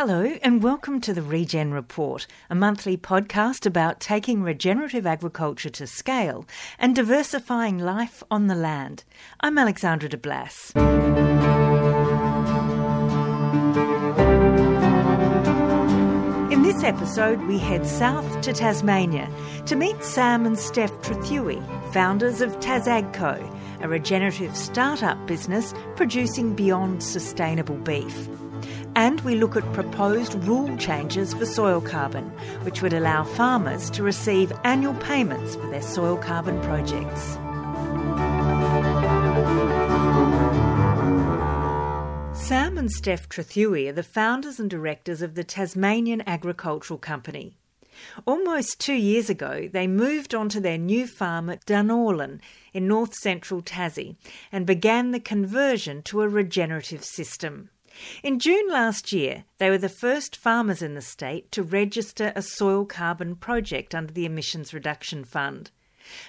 Hello, and welcome to the Regen Report, a monthly podcast about taking regenerative agriculture to scale and diversifying life on the land. I'm Alexandra de Blas. In this episode, we head south to Tasmania to meet Sam and Steph Trethewey, founders of TasAgCo, a regenerative startup business producing beyond sustainable beef. And we look at proposed rule changes for soil carbon, which would allow farmers to receive annual payments for their soil carbon projects. Sam and Steph Trethewey are the founders and directors of the Tasmanian Agricultural Company. Almost two years ago, they moved onto their new farm at Dunorlan in north central Tassie and began the conversion to a regenerative system. In June last year, they were the first farmers in the state to register a soil carbon project under the Emissions Reduction Fund.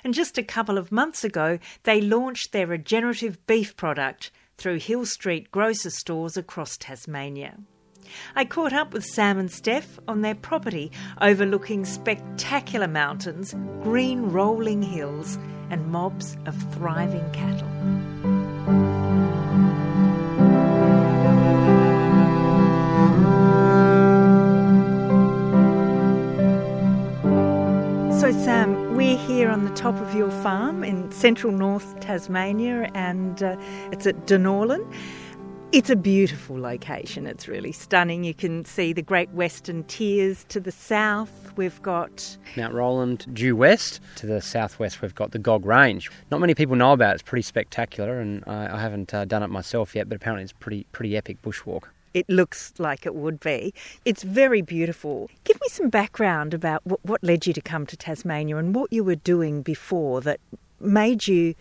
And just a couple of months ago, they launched their regenerative beef product through Hill Street grocer stores across Tasmania. I caught up with Sam and Steph on their property overlooking spectacular mountains, green rolling hills, and mobs of thriving cattle. So, Sam, we're here on the top of your farm in central North Tasmania, and uh, it's at Dunorlan. It's a beautiful location. It's really stunning. You can see the Great Western Tiers to the south. We've got Mount Roland due west. To the southwest, we've got the Gog Range. Not many people know about it. It's pretty spectacular, and I, I haven't uh, done it myself yet, but apparently it's pretty pretty epic bushwalk. It looks like it would be. It's very beautiful. Give me some background about what, what led you to come to Tasmania and what you were doing before that made you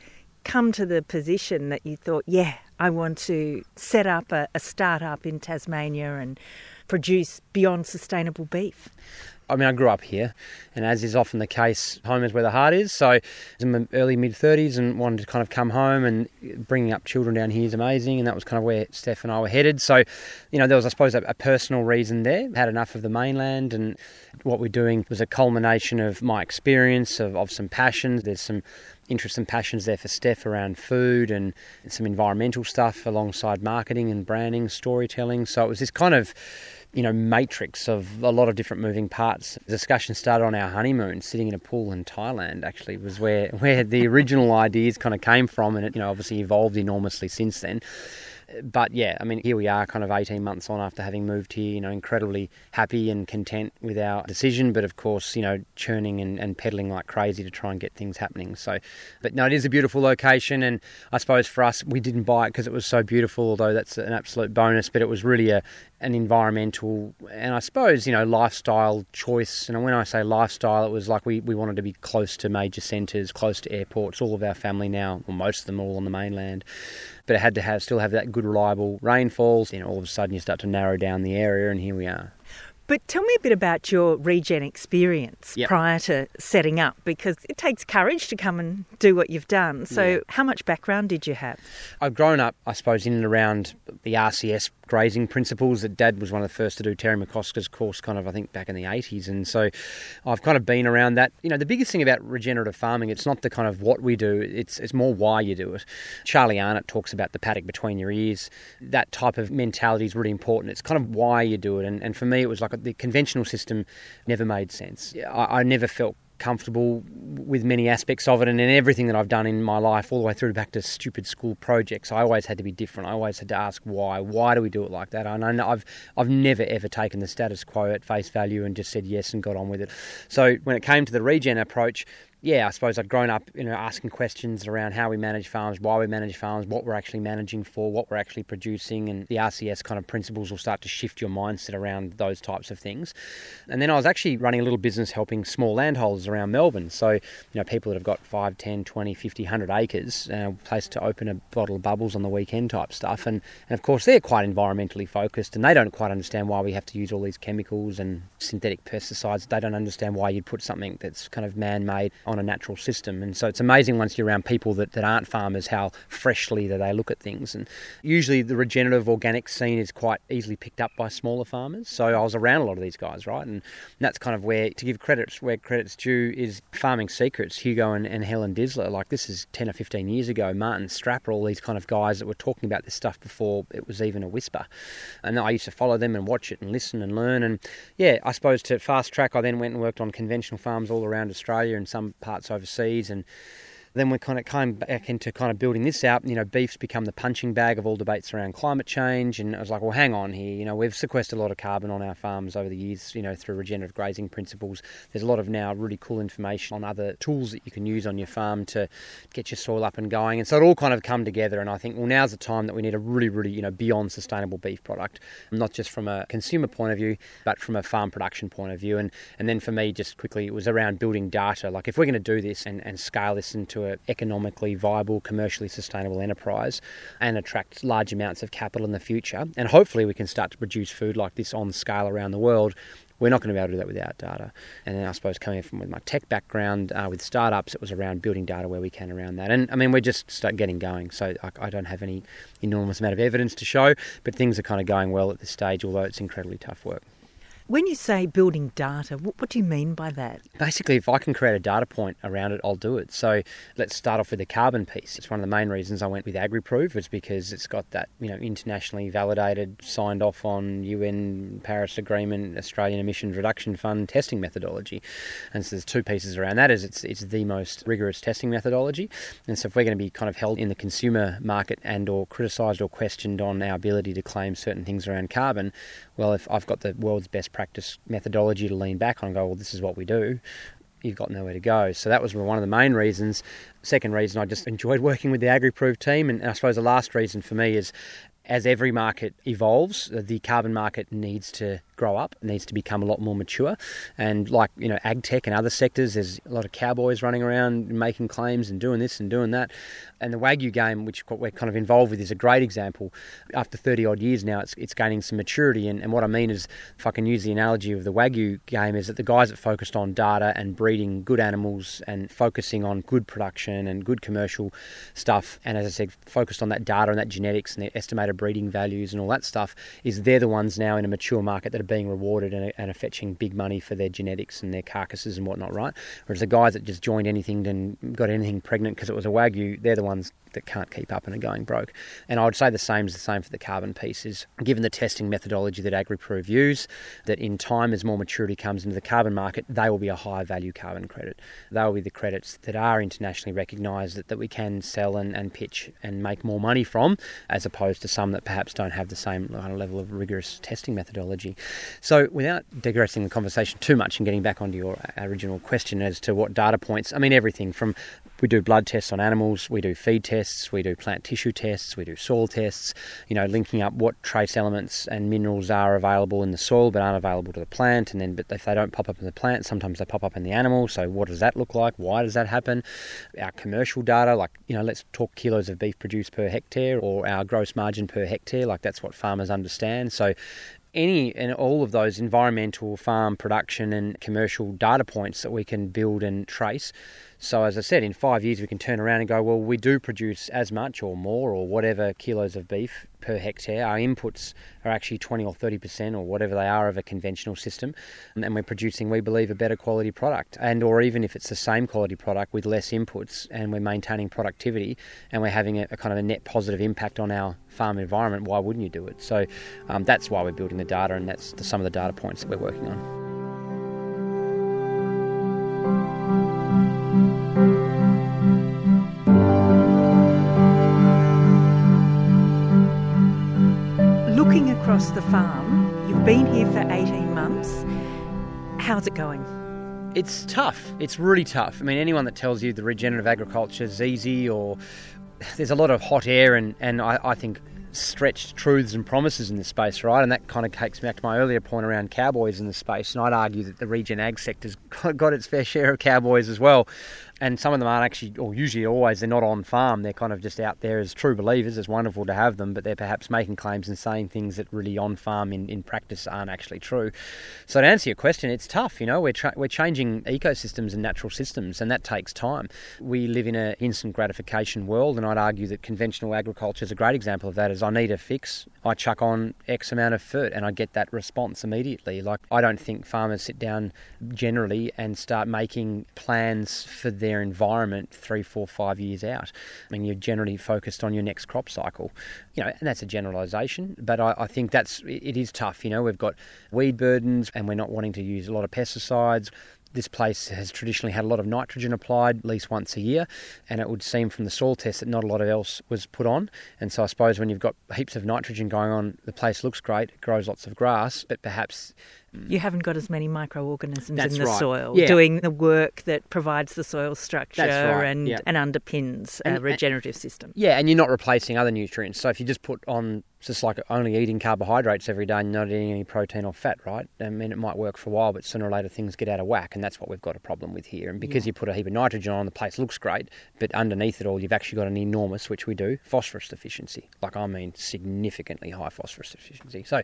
come to the position that you thought, yeah, I want to set up a, a startup in Tasmania and produce beyond sustainable beef. I mean, I grew up here, and as is often the case, home is where the heart is. So, in my early mid 30s and wanted to kind of come home, and bringing up children down here is amazing, and that was kind of where Steph and I were headed. So, you know, there was, I suppose, a, a personal reason there. Had enough of the mainland, and what we're doing was a culmination of my experience, of, of some passions. There's some interests and passions there for Steph around food and some environmental stuff alongside marketing and branding, storytelling. So, it was this kind of you know, matrix of a lot of different moving parts. The discussion started on our honeymoon, sitting in a pool in Thailand. Actually, was where where the original ideas kind of came from, and it you know obviously evolved enormously since then. But yeah, I mean, here we are, kind of 18 months on after having moved here. You know, incredibly happy and content with our decision, but of course, you know, churning and, and pedaling like crazy to try and get things happening. So, but no, it is a beautiful location, and I suppose for us, we didn't buy it because it was so beautiful. Although that's an absolute bonus, but it was really a an environmental and I suppose you know lifestyle choice. And when I say lifestyle, it was like we, we wanted to be close to major centres, close to airports. All of our family now, well, most of them all on the mainland, but it had to have still have that good reliable rainfalls. Know, all of a sudden you start to narrow down the area, and here we are. But tell me a bit about your regen experience Yep. prior to setting up because it takes courage to come and do what you've done. So, Yeah. how much background did you have? I've grown up, I suppose, in and around the RCS grazing principles. That Dad was one of the first to do Terry McCosker's course, kind of, I think, back in the 80s. And so I've kind of been around that. You know, the biggest thing about regenerative farming, it's not the kind of what we do, it's, it's more why you do it. Charlie Arnott talks about the paddock between your ears. That type of mentality is really important. It's kind of why you do it. And, and for me, it was like the conventional system never made sense. I, I never felt comfortable with many aspects of it and in everything that I've done in my life all the way through back to stupid school projects I always had to be different. I always had to ask why. Why do we do it like that? And I've I've never ever taken the status quo at face value and just said yes and got on with it. So when it came to the regen approach yeah, I suppose I'd grown up, you know, asking questions around how we manage farms, why we manage farms, what we're actually managing for, what we're actually producing, and the RCS kind of principles will start to shift your mindset around those types of things. And then I was actually running a little business helping small landholders around Melbourne. So, you know, people that have got 5, 10, 20, 50, 100 acres, uh, place to open a bottle of bubbles on the weekend type stuff. And, and of course, they're quite environmentally focused and they don't quite understand why we have to use all these chemicals and synthetic pesticides. They don't understand why you'd put something that's kind of man made on a natural system. And so it's amazing once you're around people that, that aren't farmers how freshly that they look at things. And usually the regenerative organic scene is quite easily picked up by smaller farmers. So I was around a lot of these guys, right? And that's kind of where, to give credits where credit's due, is Farming Secrets, Hugo and, and Helen Disler. Like this is 10 or 15 years ago. Martin Stapper, all these kind of guys that were talking about this stuff before it was even a whisper. And I used to follow them and watch it and listen and learn. And yeah, I suppose to fast track, I then went and worked on conventional farms all around Australia and some parts overseas. And then we kind of came back into kind of building this out. You know, beef's become the punching bag of all debates around climate change, and I was like, well, hang on here. You know, we've sequestered a lot of carbon on our farms over the years. You know, through regenerative grazing principles. There's a lot of now really cool information on other tools that you can use on your farm to get your soil up and going. And so it all kind of come together. And I think, well, now's the time that we need a really, really, you know, beyond sustainable beef product, not just from a consumer point of view, but from a farm production point of view. And and then for me, just quickly, it was around building data. Like if we're going to do this and, and scale this into economically viable, commercially sustainable enterprise and attract large amounts of capital in the future. And hopefully, we can start to produce food like this on scale around the world. We're not going to be able to do that without data. And then I suppose coming from with my tech background uh, with startups, it was around building data where we can around that. And I mean, we're just start getting going. So I, I don't have any enormous amount of evidence to show, but things are kind of going well at this stage, although it's incredibly tough work. When you say building data, what, what, do you mean by that? Basically, if I can create a data point around it, I'll do it. So let's start off with the carbon piece. It's one of the main reasons I went with AgriProve was because it's got that you know internationally validated, signed off on UN Paris Agreement, Australian Emissions Reduction Fund testing methodology. And so there's two pieces around that. Is it's it's the most rigorous testing methodology. And so if we're going to be kind of held in the consumer market and or criticised or questioned on our ability to claim certain things around carbon, well, if I've got the world's best practice methodology to lean back on and go, well, this is what we do, you've got nowhere to go. So that was one of the main reasons. Second reason, I just enjoyed working with the AgriProve team. And I suppose the last reason for me is as every market evolves, the carbon market needs to grow up, needs to become a lot more mature. And like, you know, ag tech and other sectors, there's a lot of cowboys running around making claims and doing this and doing that. And the Wagyu game, which we're kind of involved with, is a great example. After 30 odd years now, it's, it's gaining some maturity. And, and what I mean is, if I can use the analogy of the Wagyu game, is that the guys that focused on data and breeding good animals and focusing on good production and good commercial stuff, and as I said, focused on that data and that genetics and the estimated breeding values and all that stuff, is they're the ones now in a mature market that are being rewarded and, and are fetching big money for their genetics and their carcasses and whatnot, right? Whereas the guys that just joined anything and got anything pregnant because it was a Wagyu, they're the ones that can't keep up and are going broke. And I would say the same is the same for the carbon pieces. Given the testing methodology that AgriProve use, that in time as more maturity comes into the carbon market, they will be a high value carbon credit. They will be the credits that are internationally recognised that, that we can sell and, and pitch and make more money from, as opposed to some that perhaps don't have the same level of rigorous testing methodology. So without digressing the conversation too much and getting back onto your uh, original question as to what data points, I mean everything from we do blood tests on animals, we do feed tests, we do plant tissue tests, we do soil tests, you know, linking up what trace elements and minerals are available in the soil but aren't available to the plant. And then, but if they don't pop up in the plant, sometimes they pop up in the animal. So, what does that look like? Why does that happen? Our commercial data, like, you know, let's talk kilos of beef produced per hectare or our gross margin per hectare, like, that's what farmers understand. So, any and all of those environmental, farm production, and commercial data points that we can build and trace so, as I said, in five years we can turn around and go, well, we do produce as much or more or whatever kilos of beef per hectare. Our inputs are actually 20 or 30% or whatever they are of a conventional system. And we're producing, we believe, a better quality product. And or even if it's the same quality product with less inputs and we're maintaining productivity and we're having a, a kind of a net positive impact on our farm environment, why wouldn't you do it? So um, that's why we're building the data and that's the, some of the data points that we're working on. Across the farm, you've been here for 18 months. How's it going? It's tough. It's really tough. I mean, anyone that tells you the regenerative agriculture is easy or there's a lot of hot air and, and I, I think stretched truths and promises in this space, right? And that kind of takes me back to my earlier point around cowboys in the space. And I'd argue that the regen ag sector's got its fair share of cowboys as well. and some of them aren't actually, or usually always, they're not on farm. They're kind of just out there as true believers. It's wonderful to have them, but they're perhaps making claims and saying things that really on farm in, in practice aren't actually true. So to answer your question, it's tough. You know, we're tra- we're changing ecosystems and natural systems, and that takes time. We live in an instant gratification world, and I'd argue that conventional agriculture is a great example of that. As I need a fix, I chuck on X amount of FERT, and I get that response immediately. Like I don't think farmers sit down generally and start making plans for their environment three, four, five years out. I mean, you're generally focused on your next crop cycle. You know, and that's a generalisation, but I, I think that's it is tough. You know, we've got weed burdens, and we're not wanting to use a lot of pesticides this place has traditionally had a lot of nitrogen applied at least once a year, and it would seem from the soil test that not a lot of else was put on. And so I suppose when you've got heaps of nitrogen going on, the place looks great, it grows lots of grass, but perhaps you haven't got as many microorganisms That's in the right. soil Yeah. doing the work that provides the soil structure right. and, Yeah. and underpins a And- regenerative system. Yeah, and you're not replacing other nutrients. So if you just put on just like only eating carbohydrates every day and not eating any protein or fat, right? I mean, it might work for a while, but sooner or later things get out of whack, and that's what we've got a problem with here. And because you put a heap of nitrogen on, the place looks great, but underneath it all, you've actually got an enormous, which we do, phosphorus deficiency. Like I mean, significantly high phosphorus deficiency. So,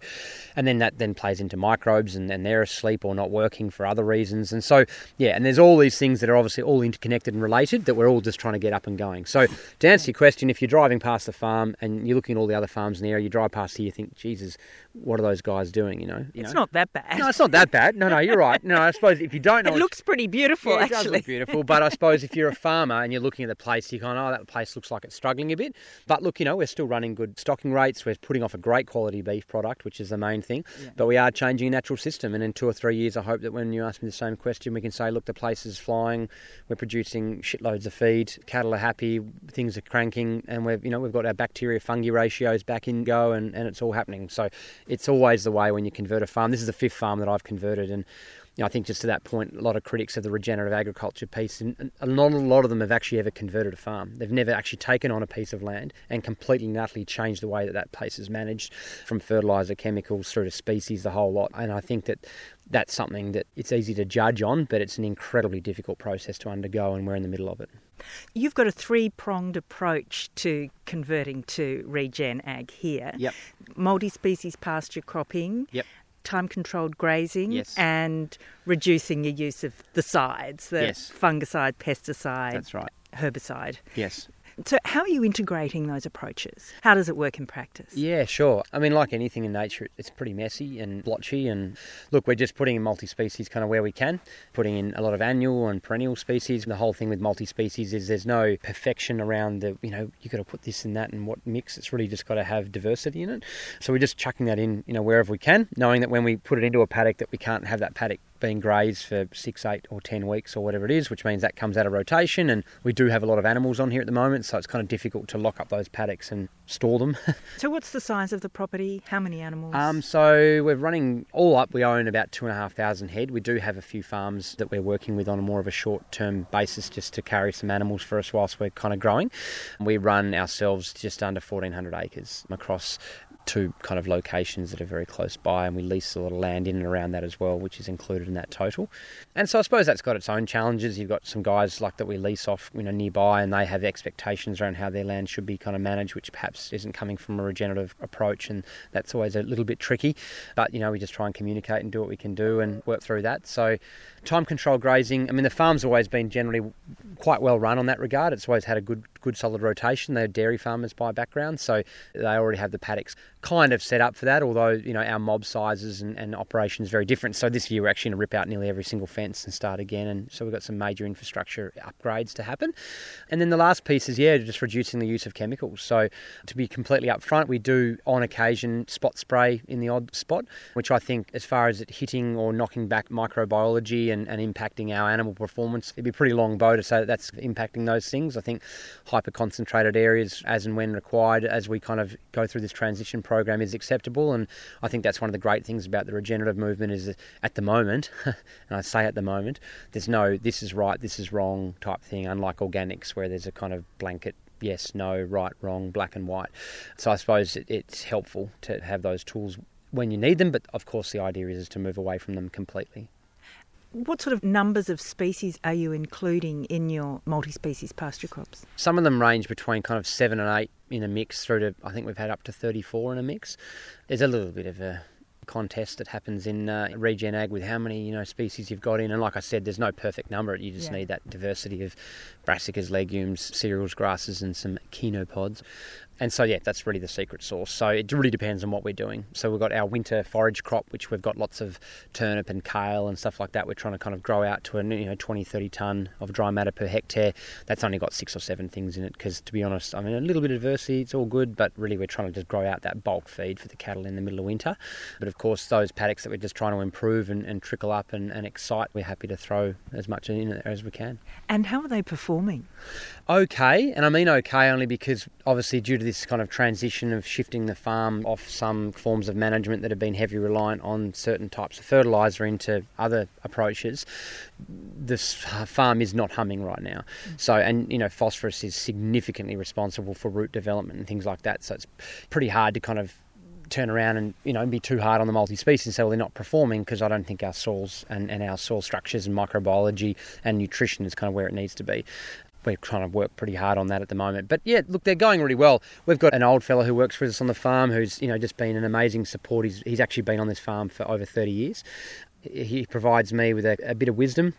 and then that then plays into microbes, and, and they're asleep or not working for other reasons. And so, yeah, and there's all these things that are obviously all interconnected and related that we're all just trying to get up and going. So, to answer your question, if you're driving past the farm and you're looking at all the other farms in the area, you drive past here, you think, Jesus, what are those guys doing? You know, you It's know? not that bad. No, it's not that bad. No, no, you're right. No, I suppose if you don't know, it looks pretty beautiful, yeah, it does actually. look beautiful. But I suppose if you're a farmer and you're looking at the place, you're going, oh, that place looks like it's struggling a bit. But look, you know, we're still running good stocking rates. We're putting off a great quality beef product, which is the main thing. But we are changing natural system. And in two or three years, I hope that when you ask me the same question, we can say, look, the place is flying. We're producing shitloads of feed. Cattle are happy. Things are cranking, and we've, you know, we've got our bacteria fungi ratios back in go, and, and it's all happening. So it's always the way when you convert a farm. This is the fifth farm that I've converted, and you know, I think just to that point, a lot of critics of the regenerative agriculture piece, and lot, a lot of them have actually ever converted a farm. They've never actually taken on a piece of land and completely and utterly changed the way that that place is managed, from fertilizer, chemicals through to species, the whole lot. And I think that that's something that it's easy to judge on, but it's an incredibly difficult process to undergo, and we're in the middle of it. You've got a three pronged approach to converting to regen ag here. Yep. Multi species pasture cropping. Yep. Time controlled grazing Yes. and reducing your use of the sides, the Yes. fungicide, pesticide, That's right. herbicide. Yes. So, how are you integrating those approaches? How does it work in practice? Yeah, sure. I mean, like anything in nature, it's pretty messy and blotchy. And look, we're just putting in multi species kind of where we can, putting in a lot of annual and perennial species. The whole thing with multi species is there's no perfection around the, you know, you've got to put this and that and what mix. It's really just got to have diversity in it. So we're just chucking that in, you know, wherever we can, knowing that when we put it into a paddock, that we can't have that paddock being grazed for six, eight, or ten weeks or whatever it is, which means that comes out of rotation. And we do have a lot of animals on here at the moment, so it's kind of difficult to lock up those paddocks and store them. So, what's the size of the property? How many animals? Um, so we're running all up. We own about two and a half thousand head. We do have a few farms that we're working with on a more of a short-term basis, just to carry some animals for us whilst we're kind of growing. We run ourselves just under fourteen hundred acres across two kind of locations that are very close by, and we lease a lot of land in and around that as well, which is included in that total. And so I suppose that's got its own challenges. You've got some guys like that we lease off, you know, nearby, and they have expectations around how their land should be kind of managed, which perhaps isn't coming from a regenerative approach, and that's always a little bit tricky. But you know, we just try and communicate and do what we can do and work through that. So, time control grazing. I mean, the farm's always been generally quite well run on that regard. It's always had a good, good solid rotation. They're dairy farmers by background, so they already have the paddocks kind of set up for that. Although you know our mob sizes and, and operations very different. So this year we're actually going to rip out nearly every single fence and start again. And so we've got some major infrastructure upgrades to happen. And then the last piece is yeah, just reducing the use of chemicals. So to be completely upfront, we do on occasion spot spray in the odd spot, which I think as far as it hitting or knocking back microbiology and, and impacting our animal performance, it'd be pretty long bow to say that that's impacting those things. I think hyper concentrated areas as and when required as we kind of go through this transition program is acceptable. And I think that's one of the great things about the regenerative movement is at the moment and I say at the moment there's no this is right this is wrong type thing unlike organics where there's a kind of blanket yes no right wrong black and white. So I suppose it, it's helpful to have those tools when you need them but of course the idea is to move away from them completely What sort of numbers of species are you including in your multi species pasture crops? Some of them range between kind of seven and eight in a mix through to, I think we've had up to 34 in a mix. There's a little bit of a contest that happens in uh, regen ag with how many you know species you've got in and like I said there's no perfect number you just yeah. need that diversity of brassicas legumes cereals grasses and some chenopods and so, yeah, that's really the secret sauce. So it really depends on what we're doing. So we've got our winter forage crop, which we've got lots of turnip and kale and stuff like that. We're trying to kind of grow out to a you know 20, 30 tonne of dry matter per hectare. That's only got six or seven things in it because, to be honest, I mean, a little bit of it's all good, but really we're trying to just grow out that bulk feed for the cattle in the middle of winter. But of course, those paddocks that we're just trying to improve and, and trickle up and, and excite, we're happy to throw as much in there as we can. And how are they performing? Okay, and I mean okay only because obviously due to this kind of transition of shifting the farm off some forms of management that have been heavily reliant on certain types of fertiliser into other approaches, this farm is not humming right now. Mm. So, and you know, phosphorus is significantly responsible for root development and things like that. So, it's pretty hard to kind of turn around and you know be too hard on the multi-species and say well they're not performing because I don't think our soils and, and our soil structures and microbiology and nutrition is kind of where it needs to be we're trying to work pretty hard on that at the moment. But yeah, look, they're going really well. We've got an old fellow who works for us on the farm who's you know just been an amazing support. He's, he's actually been on this farm for over 30 years. He provides me with a, a bit of wisdom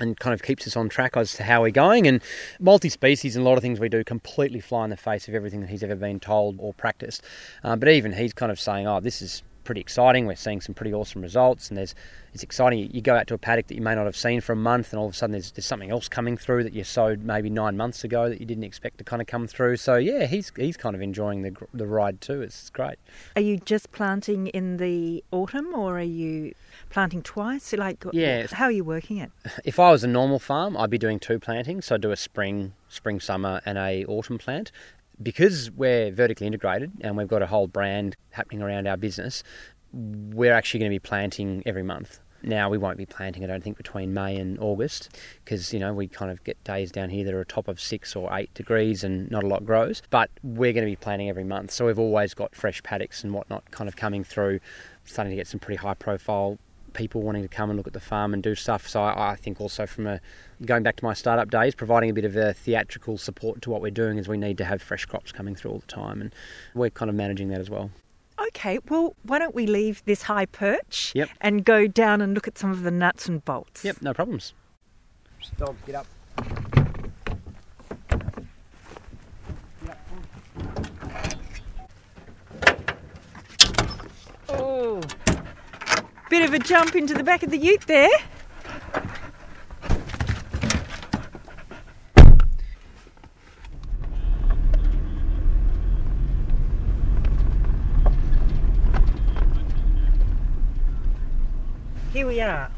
and kind of keeps us on track as to how we're going. And multi species and a lot of things we do completely fly in the face of everything that he's ever been told or practiced. Uh, but even he's kind of saying, oh, this is pretty exciting. We're seeing some pretty awesome results, and there's it's exciting. You go out to a paddock that you may not have seen for a month, and all of a sudden there's, there's something else coming through that you sowed maybe nine months ago that you didn't expect to kind of come through. So yeah, he's he's kind of enjoying the the ride too. It's great. Are you just planting in the autumn, or are you planting twice? Like yeah, how are you working it? If I was a normal farm, I'd be doing two plantings. So I'd do a spring, spring, summer, and a autumn plant because we're vertically integrated and we've got a whole brand happening around our business, we're actually going to be planting every month. Now we won't be planting, I don't think, between May and August because you know we kind of get days down here that are a top of six or eight degrees and not a lot grows. But we're going to be planting every month, so we've always got fresh paddocks and whatnot kind of coming through. Starting to get some pretty high profile people wanting to come and look at the farm and do stuff. So I, I, think also from a going back to my startup days, providing a bit of a theatrical support to what we're doing is we need to have fresh crops coming through all the time, and we're kind of managing that as well. Okay, well, why don't we leave this high perch yep. and go down and look at some of the nuts and bolts? Yep, no problems. Dog, get up. Oh, bit of a jump into the back of the ute there. Here we are.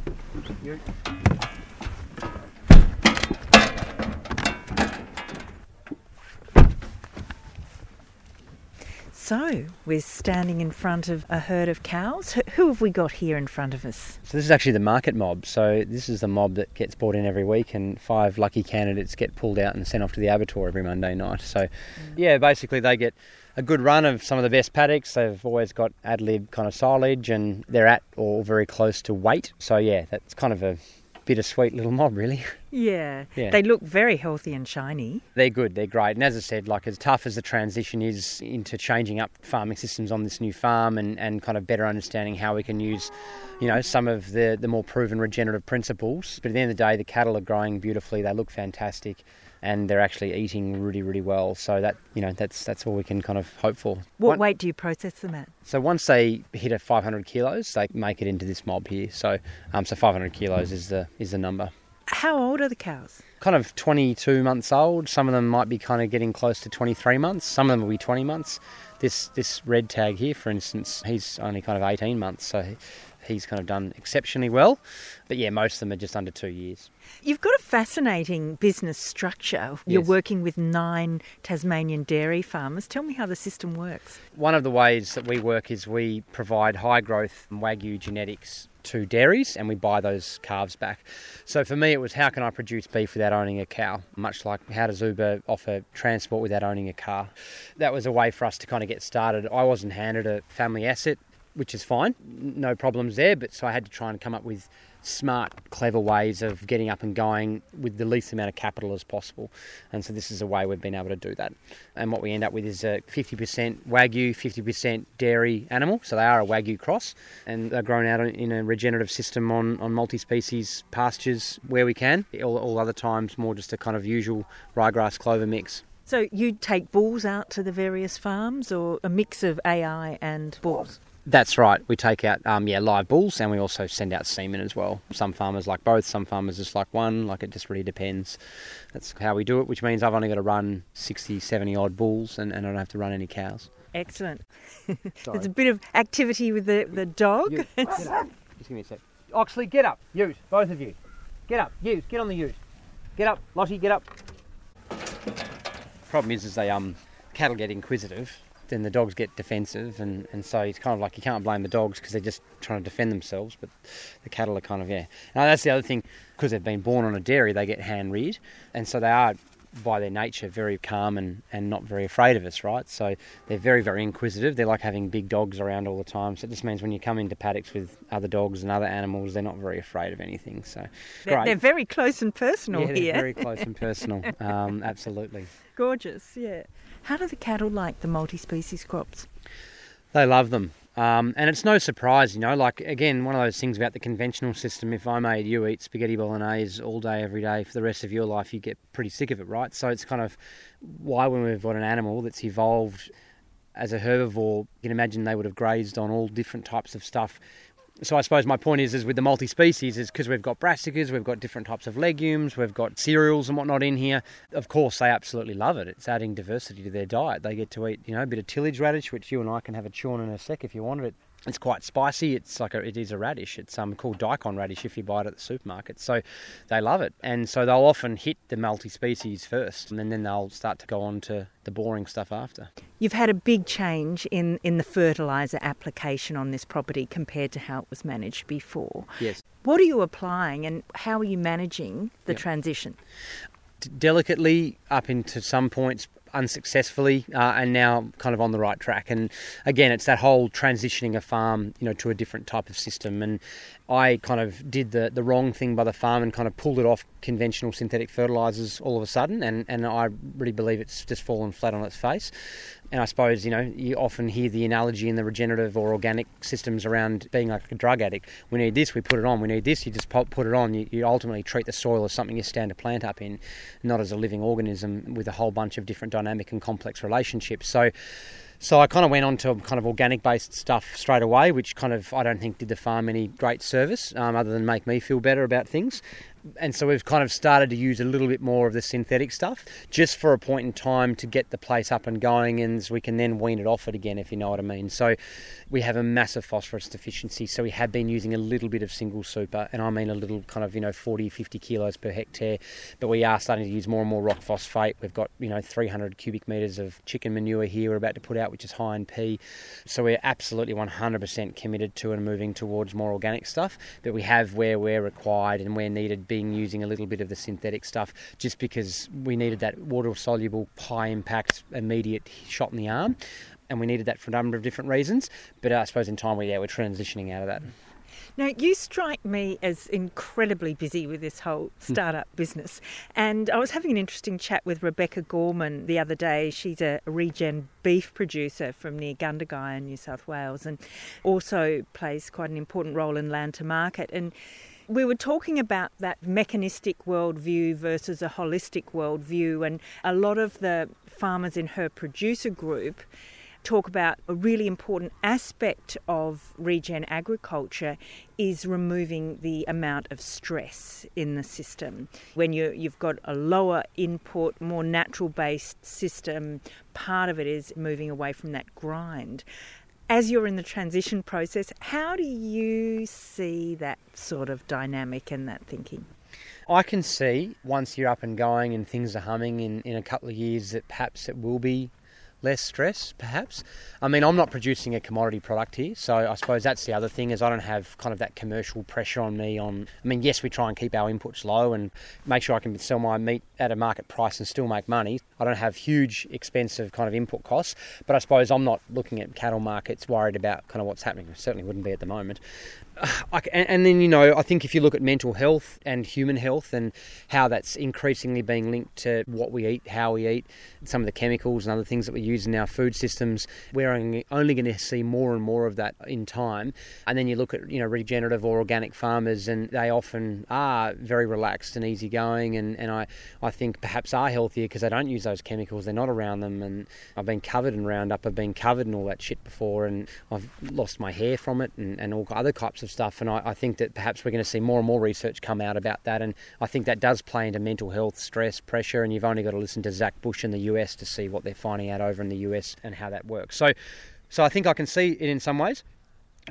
So, we're standing in front of a herd of cows. Who have we got here in front of us? So, this is actually the market mob. So, this is the mob that gets brought in every week, and five lucky candidates get pulled out and sent off to the abattoir every Monday night. So, mm. yeah, basically, they get a good run of some of the best paddocks. They've always got ad lib kind of silage and they're at or very close to weight. So, yeah, that's kind of a bittersweet little mob, really. Yeah. yeah. They look very healthy and shiny. They're good, they're great. And as I said, like as tough as the transition is into changing up farming systems on this new farm and, and kind of better understanding how we can use, you know, some of the, the more proven regenerative principles. But at the end of the day, the cattle are growing beautifully, they look fantastic and they're actually eating really, really well. So that you know, that's that's all we can kind of hope for. What One, weight do you process them at? So once they hit a 500 kilos, they make it into this mob here. So um, so 500 kilos is the is the number. How old are the cows? Kind of 22 months old. Some of them might be kind of getting close to 23 months. Some of them will be 20 months. This this red tag here, for instance, he's only kind of 18 months. So he's kind of done exceptionally well. But yeah, most of them are just under two years. You've got a fascinating business structure. You're yes. working with nine Tasmanian dairy farmers. Tell me how the system works. One of the ways that we work is we provide high growth Wagyu genetics to dairies and we buy those calves back. So for me, it was how can I produce beef without owning a cow? Much like how does Uber offer transport without owning a car? That was a way for us to kind of get started. I wasn't handed a family asset which is fine, no problems there. But so I had to try and come up with smart, clever ways of getting up and going with the least amount of capital as possible. And so this is a way we've been able to do that. And what we end up with is a 50% Wagyu, 50% dairy animal. So they are a Wagyu cross and they're grown out in a regenerative system on, on multi species pastures where we can. All, all other times, more just a kind of usual ryegrass clover mix. So you take bulls out to the various farms or a mix of AI and bulls? That's right. We take out um, yeah live bulls and we also send out semen as well. Some farmers like both. Some farmers just like one. Like it just really depends. That's how we do it. Which means I've only got to run 60, 70 odd bulls and, and I don't have to run any cows. Excellent. There's a bit of activity with the, the dog. You, just give me a sec. Oxley, get up. Ute, both of you. Get up. Ute, get on the ute. Get up. Lottie, get up. Problem is, is they um cattle get inquisitive then the dogs get defensive, and, and so it's kind of like you can't blame the dogs because they're just trying to defend themselves, but the cattle are kind of, yeah. Now, that's the other thing, because they've been born on a dairy, they get hand reared, and so they are, by their nature, very calm and, and not very afraid of us, right? So they're very, very inquisitive. They're like having big dogs around all the time. So it just means when you come into paddocks with other dogs and other animals, they're not very afraid of anything. So they're, they're very close and personal yeah, here. very close and personal. Um, absolutely. Gorgeous, yeah. How do the cattle like the multi species crops? They love them. Um, and it's no surprise, you know, like again, one of those things about the conventional system. If I made you eat spaghetti bolognese all day, every day for the rest of your life, you get pretty sick of it, right? So it's kind of why, when we've got an animal that's evolved as a herbivore, you can imagine they would have grazed on all different types of stuff so I suppose my point is, is with the multi-species, is because we've got brassicas, we've got different types of legumes, we've got cereals and whatnot in here. Of course, they absolutely love it. It's adding diversity to their diet. They get to eat, you know, a bit of tillage radish, which you and I can have a chew on in a sec if you wanted it. It's quite spicy. It's like a, it is a radish. It's um, called daikon radish if you buy it at the supermarket. So they love it, and so they'll often hit the multi-species first, and then, then they'll start to go on to the boring stuff after. You've had a big change in in the fertilizer application on this property compared to how it was managed before. Yes. What are you applying, and how are you managing the yep. transition? delicately up into some points unsuccessfully uh, and now kind of on the right track. And again, it's that whole transitioning a farm, you know, to a different type of system. And I kind of did the, the wrong thing by the farm and kind of pulled it off conventional synthetic fertilizers all of a sudden. And, and I really believe it's just fallen flat on its face. And I suppose, you know, you often hear the analogy in the regenerative or organic systems around being like a drug addict. We need this, we put it on. We need this, you just put it on. You, you ultimately treat the soil as something you stand a plant up in, not as a living organism with a whole bunch of different dynamic and complex relationships. So, so I kind of went on to kind of organic based stuff straight away, which kind of I don't think did the farm any great service um, other than make me feel better about things and so we've kind of started to use a little bit more of the synthetic stuff just for a point in time to get the place up and going and we can then wean it off it again if you know what I mean. So we have a massive phosphorus deficiency so we have been using a little bit of single super and I mean a little kind of you know 40 50 kilos per hectare but we are starting to use more and more rock phosphate. We've got you know 300 cubic meters of chicken manure here we're about to put out which is high in P. So we're absolutely 100% committed to and moving towards more organic stuff but we have where we're required and where needed been using a little bit of the synthetic stuff just because we needed that water soluble, high impact, immediate shot in the arm. And we needed that for a number of different reasons. But I suppose in time, we, yeah, we're transitioning out of that. Now, you strike me as incredibly busy with this whole hmm. startup business. And I was having an interesting chat with Rebecca Gorman the other day. She's a regen beef producer from near Gundagai in New South Wales and also plays quite an important role in land to market. And we were talking about that mechanistic worldview versus a holistic worldview, and a lot of the farmers in her producer group talk about a really important aspect of regen agriculture is removing the amount of stress in the system. When you, you've got a lower input, more natural based system, part of it is moving away from that grind as you're in the transition process, how do you see that sort of dynamic and that thinking? I can see once you're up and going and things are humming in, in a couple of years that perhaps it will be less stress, perhaps. I mean, I'm not producing a commodity product here, so I suppose that's the other thing is I don't have kind of that commercial pressure on me. On, I mean, yes, we try and keep our inputs low and make sure I can sell my meat at a market price and still make money. I don't have huge, expensive kind of input costs, but I suppose I'm not looking at cattle markets worried about kind of what's happening. I certainly wouldn't be at the moment. and, then you know I think if you look at mental health and human health and how that's increasingly being linked to what we eat, how we eat, some of the chemicals and other things that we use in our food systems, we're only going to see more and more of that in time. And then you look at you know regenerative or organic farmers, and they often are very relaxed and easygoing, and, and I I think perhaps are healthier because they don't use those chemicals, they're not around them. And I've been covered in Roundup, I've been covered in all that shit before, and I've lost my hair from it, and, and all other types of of stuff. And I, I think that perhaps we're going to see more and more research come out about that. And I think that does play into mental health, stress, pressure. And you've only got to listen to Zach Bush in the US to see what they're finding out over in the US and how that works. So, so I think I can see it in some ways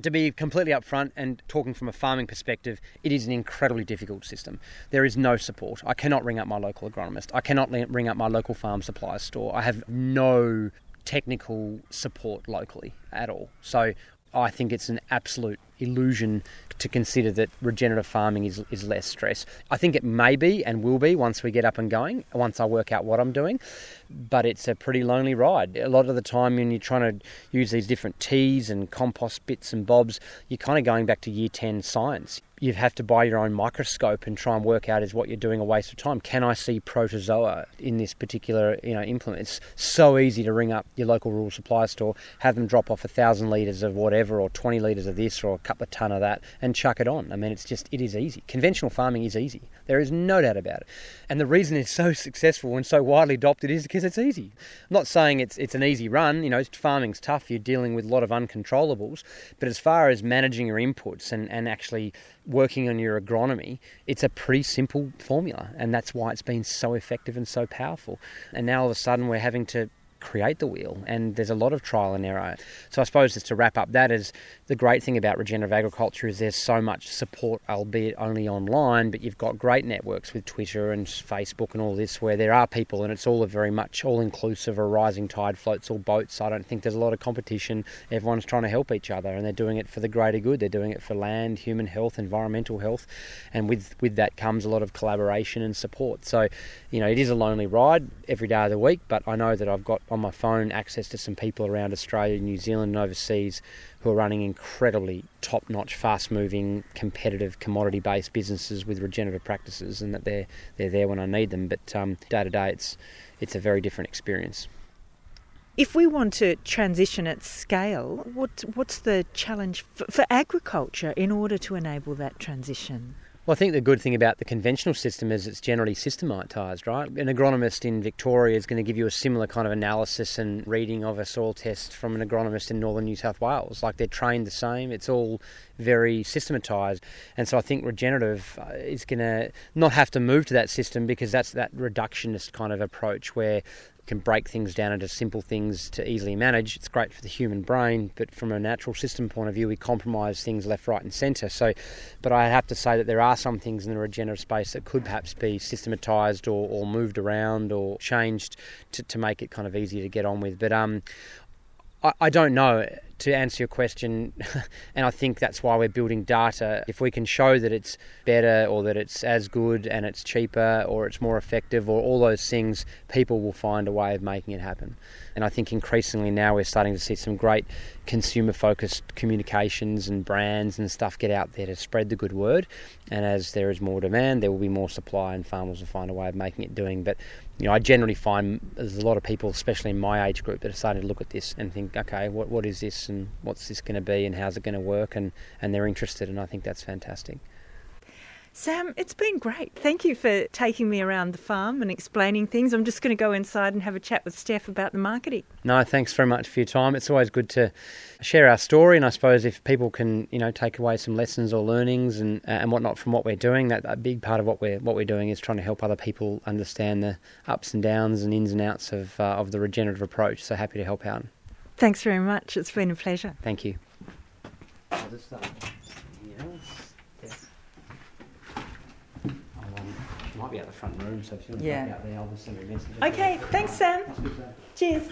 to be completely upfront and talking from a farming perspective, it is an incredibly difficult system. There is no support. I cannot ring up my local agronomist. I cannot ring up my local farm supply store. I have no technical support locally at all. So I think it's an absolute illusion to consider that regenerative farming is, is less stress. I think it may be and will be once we get up and going, once I work out what I'm doing, but it's a pretty lonely ride. A lot of the time, when you're trying to use these different teas and compost bits and bobs, you're kind of going back to year 10 science you have to buy your own microscope and try and work out is what you're doing a waste of time. Can I see protozoa in this particular you know implement? It's so easy to ring up your local rural supply store, have them drop off a thousand litres of whatever or 20 litres of this or a couple of ton of that and chuck it on. I mean, it's just it is easy. Conventional farming is easy. There is no doubt about it. And the reason it's so successful and so widely adopted is because it's easy. I'm not saying it's it's an easy run. You know, farming's tough. You're dealing with a lot of uncontrollables. But as far as managing your inputs and and actually working on your agronomy, it's a pretty simple formula, and that's why it's been so effective and so powerful. And now all of a sudden, we're having to create the wheel, and there's a lot of trial and error. So I suppose just to wrap up that is the great thing about regenerative agriculture is there's so much support, albeit only online, but you've got great networks with Twitter and Facebook and all this where there are people, and it's all a very much all inclusive. A rising tide floats all boats. I don't think there's a lot of competition. Everyone's trying to help each other, and they're doing it for the greater good. They're doing it for land, human health, environmental health, and with with that comes a lot of collaboration and support. So, you know, it is a lonely ride every day of the week, but I know that I've got on my phone access to some people around Australia, New Zealand, and overseas who are running incredibly top notch, fast moving, competitive, commodity based businesses with regenerative practices, and that they're, they're there when I need them. But day to day, it's, it's a very different experience. If we want to transition at scale, what, what's the challenge for, for agriculture in order to enable that transition? Well, I think the good thing about the conventional system is it's generally systematised, right? An agronomist in Victoria is going to give you a similar kind of analysis and reading of a soil test from an agronomist in northern New South Wales. Like they're trained the same, it's all very systematised. And so I think regenerative uh, is going to not have to move to that system because that's that reductionist kind of approach where can break things down into simple things to easily manage. It's great for the human brain, but from a natural system point of view, we compromise things left, right, and centre. So, but I have to say that there are some things in the regenerative space that could perhaps be systematised or, or moved around or changed to, to make it kind of easier to get on with. But um, I, I don't know to answer your question, and I think that's why we're building data. If we can show that it's better or that it's as good and it's cheaper or it's more effective or all those things, people will find a way of making it happen. And I think increasingly now we're starting to see some great consumer focused communications and brands and stuff get out there to spread the good word. And as there is more demand, there will be more supply, and farmers will find a way of making it doing. But you know, I generally find there's a lot of people, especially in my age group, that are starting to look at this and think, okay, what what is this, and what's this going to be, and how's it going to work, and and they're interested, and I think that's fantastic. Sam, it's been great. Thank you for taking me around the farm and explaining things. I'm just going to go inside and have a chat with Steph about the marketing. No, thanks very much for your time. It's always good to share our story, and I suppose if people can, you know, take away some lessons or learnings and uh, and whatnot from what we're doing, that a big part of what we're what we're doing is trying to help other people understand the ups and downs and ins and outs of uh, of the regenerative approach. So happy to help out. Thanks very much. It's been a pleasure. Thank you. might be at the front room, so if you want to yeah. out there, I'll send you a message. Okay, thanks, Sam. Cheers.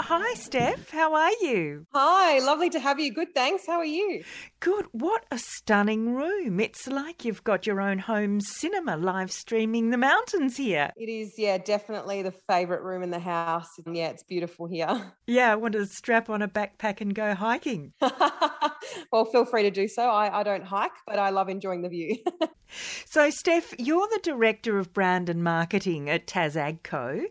Hi, Steph. How are you? Hi, lovely to have you. Good, thanks. How are you? Good. What a stunning room. It's like you've got your own home cinema live streaming the mountains here. It is, yeah, definitely the favourite room in the house. Yeah, it's beautiful here. Yeah, I want to strap on a backpack and go hiking. well, feel free to do so. I, I don't hike, but I love enjoying the view. so, Steph, you're the Director of Brand and Marketing at TasAgco.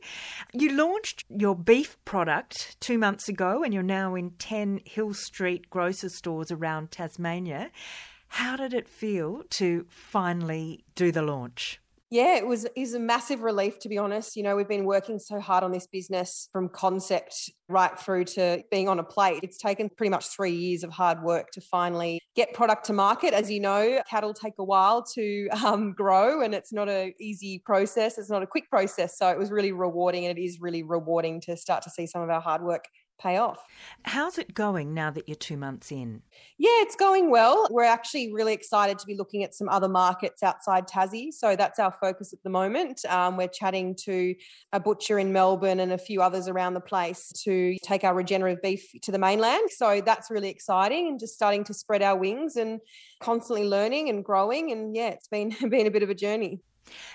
You launched your beef product two months ago and you're now in 10 Hill Street grocer stores around Tasmania. How did it feel to finally do the launch? Yeah, it was is a massive relief to be honest. You know, we've been working so hard on this business from concept right through to being on a plate. It's taken pretty much 3 years of hard work to finally get product to market. As you know, cattle take a while to um, grow and it's not an easy process. It's not a quick process. So it was really rewarding and it is really rewarding to start to see some of our hard work pay off. How's it going now that you're two months in? Yeah, it's going well. We're actually really excited to be looking at some other markets outside Tassie. So that's our focus at the moment. Um, we're chatting to a butcher in Melbourne and a few others around the place to take our regenerative beef to the mainland. So that's really exciting and just starting to spread our wings and constantly learning and growing. And yeah, it's been, been a bit of a journey.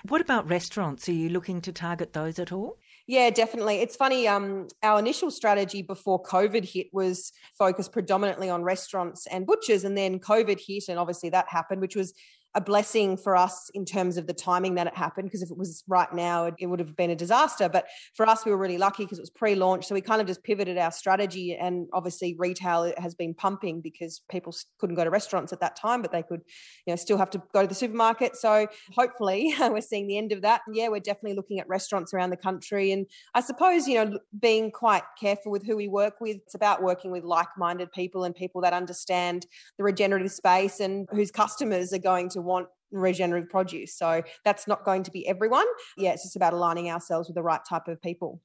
What about restaurants? Are you looking to target those at all? Yeah, definitely. It's funny. Um, our initial strategy before COVID hit was focused predominantly on restaurants and butchers, and then COVID hit, and obviously that happened, which was a blessing for us in terms of the timing that it happened because if it was right now it, it, would have been a disaster. But for us we were really lucky because it was pre-launch so we kind of just pivoted our strategy and obviously retail has been pumping because people couldn't go to restaurants at that time but they could you know still have to go to the supermarket. So hopefully we're seeing the end of that. And yeah we're definitely looking at restaurants around the country and i suppose you know being quite careful with who we work with it's about working with like-minded people and people that understand the regenerative space and whose customers are going to want regenerative produce. So that's not going to be everyone. Yeah, it's just about aligning ourselves with the right type of people.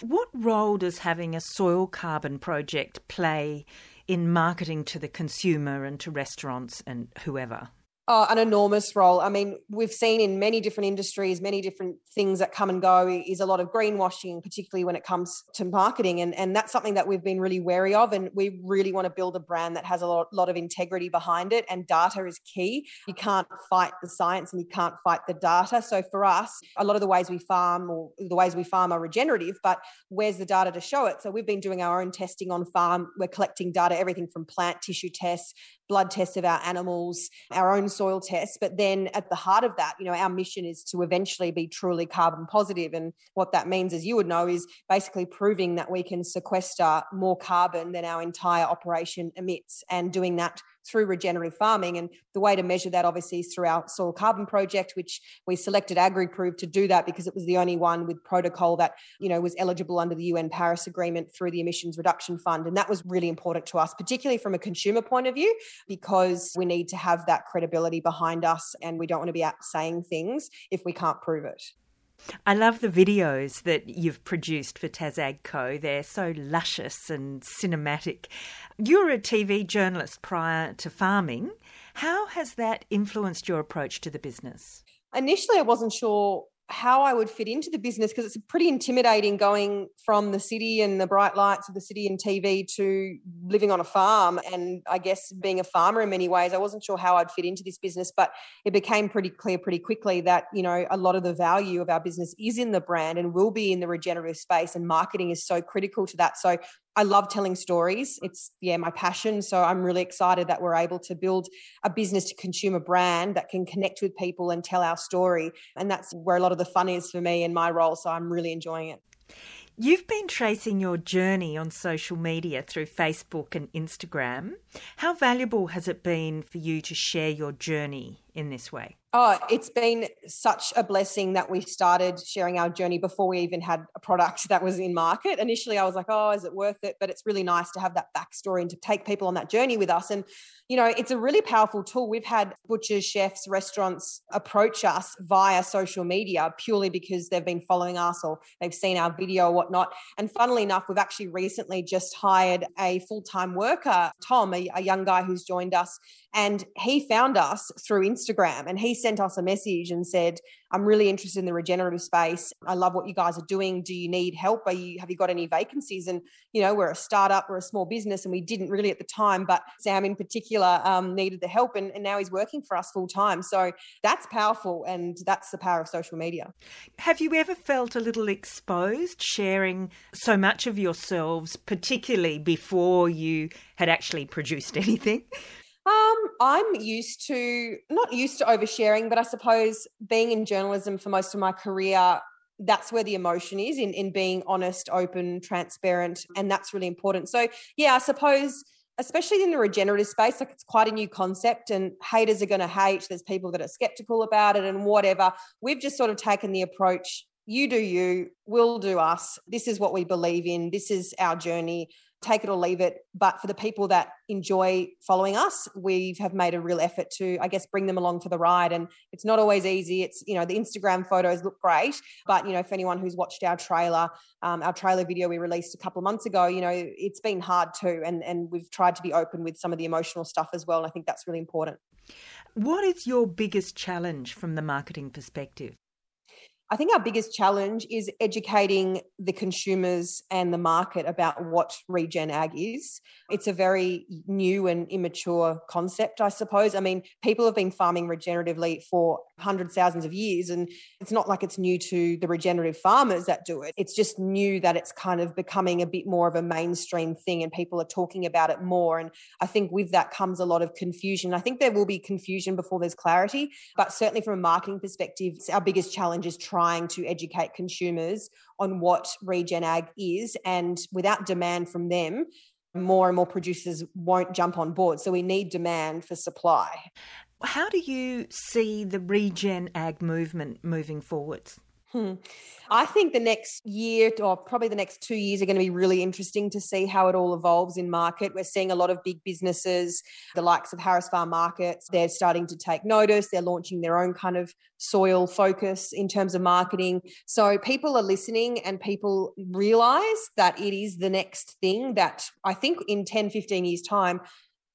What role does having a soil carbon project play in marketing to the consumer and to restaurants and whoever? Oh, an enormous role. I mean, we've seen in many different industries, many different things that come and go is a lot of greenwashing, particularly when it comes to marketing. And, and that's something that we've been really wary of. And we really want to build a brand that has a lot, lot of integrity behind it. And data is key. You can't fight the science and you can't fight the data. So for us, a lot of the ways we farm or the ways we farm are regenerative, but where's the data to show it? So we've been doing our own testing on farm. We're collecting data, everything from plant tissue tests, blood tests of our animals, our own soil tests. But then at the heart of that, you know, our mission is to eventually be truly carbon positive. And what that means, as you would know, is basically proving that we can sequester more carbon than our entire operation emits and doing that through regenerative farming. And the way to measure that obviously is through our soil carbon project, which we selected AgriProve to do that because it was the only one with protocol that, you know, was eligible under the UN Paris Agreement through the Emissions Reduction Fund. And that was really important to us, particularly from a consumer point of view, because we need to have that credibility behind us and we don't want to be out saying things if we can't prove it. I love the videos that you've produced for Tas Ag Co. They're so luscious and cinematic. You were a TV journalist prior to farming. How has that influenced your approach to the business? Initially, I wasn't sure how I would fit into the business because it's pretty intimidating going from the city and the bright lights of the city and TV to living on a farm. And I guess being a farmer in many ways, I wasn't sure how I'd fit into this business, but it became pretty clear pretty quickly that, you know, a lot of the value of our business is in the brand and will be in the regenerative space. And marketing is so critical to that. So I love telling stories. It's yeah, my passion. So I'm really excited that we're able to build a business to consumer brand that can connect with people and tell our story. And that's where a lot of the fun is for me in my role. So I'm really enjoying it. You've been tracing your journey on social media through Facebook and Instagram. How valuable has it been for you to share your journey in this way? Oh, it's been such a blessing that we started sharing our journey before we even had a product that was in market. Initially, I was like, oh, is it worth it? But it's really nice to have that backstory and to take people on that journey with us. And, you know, it's a really powerful tool. We've had butchers, chefs, restaurants approach us via social media purely because they've been following us or they've seen our video or whatnot. And funnily enough, we've actually recently just hired a full time worker, Tom, a, a young guy who's joined us. And he found us through Instagram Instagram and he sent us a message and said, I'm really interested in the regenerative space. I love what you guys are doing. Do you need help? Are you have you got any vacancies? And you know, we're a startup, we're a small business, and we didn't really at the time, but Sam in particular um, needed the help, and, and now he's working for us full time. So that's powerful, and that's the power of social media. Have you ever felt a little exposed sharing so much of yourselves, particularly before you had actually produced anything? Um, I'm used to not used to oversharing, but I suppose being in journalism for most of my career, that's where the emotion is in in being honest, open, transparent, and that's really important. So yeah, I suppose especially in the regenerative space, like it's quite a new concept and haters are going to hate. There's people that are skeptical about it and whatever. We've just sort of taken the approach you do you, we'll do us. This is what we believe in. This is our journey take it or leave it. But for the people that enjoy following us, we have made a real effort to, I guess, bring them along for the ride. And it's not always easy. It's, you know, the Instagram photos look great. But, you know, for anyone who's watched our trailer, um, our trailer video we released a couple of months ago, you know, it's been hard too. And, and we've tried to be open with some of the emotional stuff as well. And I think that's really important. What is your biggest challenge from the marketing perspective? I think our biggest challenge is educating the consumers and the market about what regen ag is. It's a very new and immature concept, I suppose. I mean, people have been farming regeneratively for hundreds, thousands of years, and it's not like it's new to the regenerative farmers that do it. It's just new that it's kind of becoming a bit more of a mainstream thing and people are talking about it more. And I think with that comes a lot of confusion. I think there will be confusion before there's clarity, but certainly from a marketing perspective, our biggest challenge is trying to educate consumers on what regen ag is. And without demand from them, more and more producers won't jump on board. So we need demand for supply. How do you see the regen ag movement moving forwards? Hmm. I think the next year or probably the next two years are going to be really interesting to see how it all evolves in market. We're seeing a lot of big businesses, the likes of Harris Farm Markets, they're starting to take notice. They're launching their own kind of soil focus in terms of marketing. So people are listening and people realize that it is the next thing that I think in 10, 15 years' time,